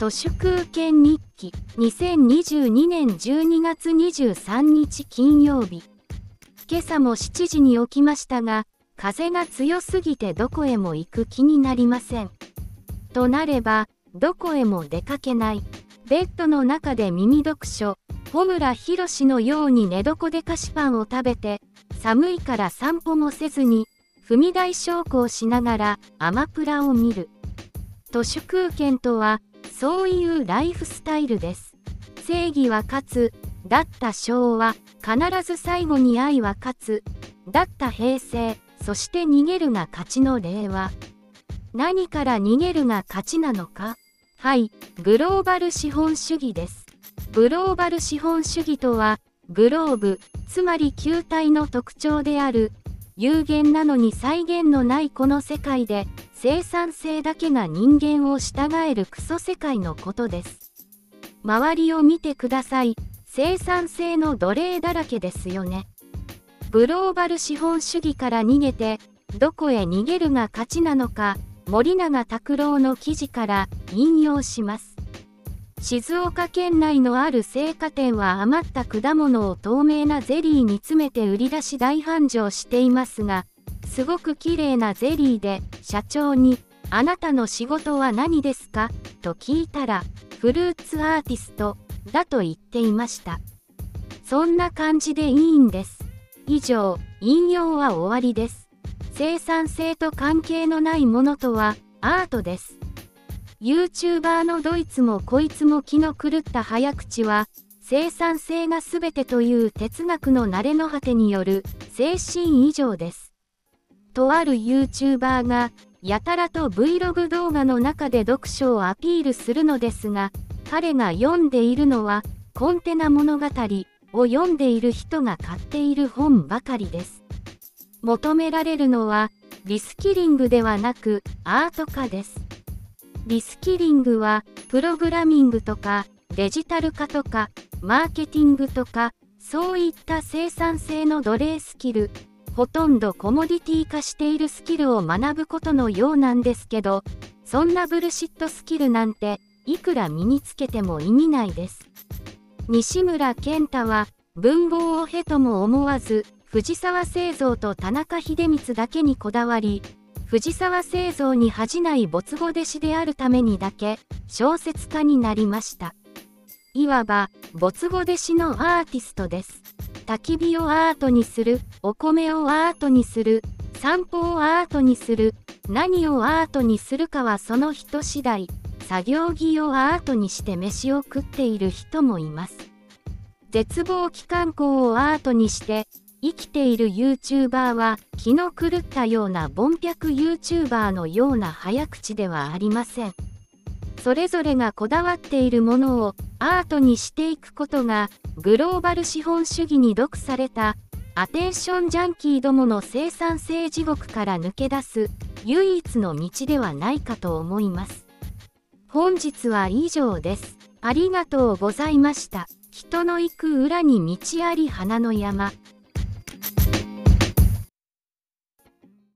都市空権日記。2022年12月23日金曜日今朝も7時に起きましたが風が強すぎてどこへも行く気になりません。となればどこへも出かけない。ベッドの中で耳読書。穂村博のように寝床で菓子パンを食べて寒いから散歩もせずに踏み台昇降しながらアマプラを見る。都市空間とはそういうライフスタイルです。正義は勝つ。だった昭和。必ず最後に愛は勝つ。だった平成。そして逃げるが勝ちの令和。何から逃げるが勝ちなのか。はい。グローバル資本主義です。グローバル資本主義とはグローブ。つまり球体の特徴である。有限なのに再現のないこの世界で生産性だけが人間を従えるクソ世界のことです。周りを見てください。生産性の奴隷だらけですよね。グローバル資本主義から逃げてどこへ逃げるが勝ちなのか森永卓郎の記事から引用します。静岡県内のある青果店は余った果物を透明なゼリーに詰めて売り出し大繁盛していますがすごく綺麗なゼリーで社長に「あなたの仕事は何ですか?」と聞いたらフルーツアーティストだと言っていましたそんな感じでいいんです。以上引用は終わりです。生産性と関係のないものとはアートです。YouTuber のドイツもこいつも気の狂った早口は生産性が全てという哲学の慣れの果てによる精神異常です。とある YouTuber がやたらと Vlog 動画の中で読書をアピールするのですが彼が読んでいるのはコンテナ物語を読んでいる人が買っている本ばかりです。求められるのはリスキリングではなくアート化です。リスキリングはプログラミングとかデジタル化とかマーケティングとかそういった生産性の奴隷スキルほとんどコモディティ化しているスキルを学ぶことのようなんですけど、そんなブルシットスキルなんて、いくら身につけても意味ないです。西村健太は、文豪をへとも思わず、藤沢製造と田中秀光だけにこだわり、藤沢製造に恥じない没後弟子であるためにだけ、小説家になりました。いわば、没後弟子のアーティストです。焚き火をアートにする、お米をアートにする、散歩をアートにする、何をアートにするかはその人次第、作業着をアートにして飯を食っている人もいます。絶望期間校をアートにして生きている YouTuber は気の狂ったようなボンピャク YouTuber のような早口ではありません。それぞれがこだわっているものをアートにしていくことがグローバル資本主義に毒されたアテンションジャンキーどもの生産性地獄から抜け出す唯一の道ではないかと思います。本日は以上です。ありがとうございました。人の行く裏に道あり花の山。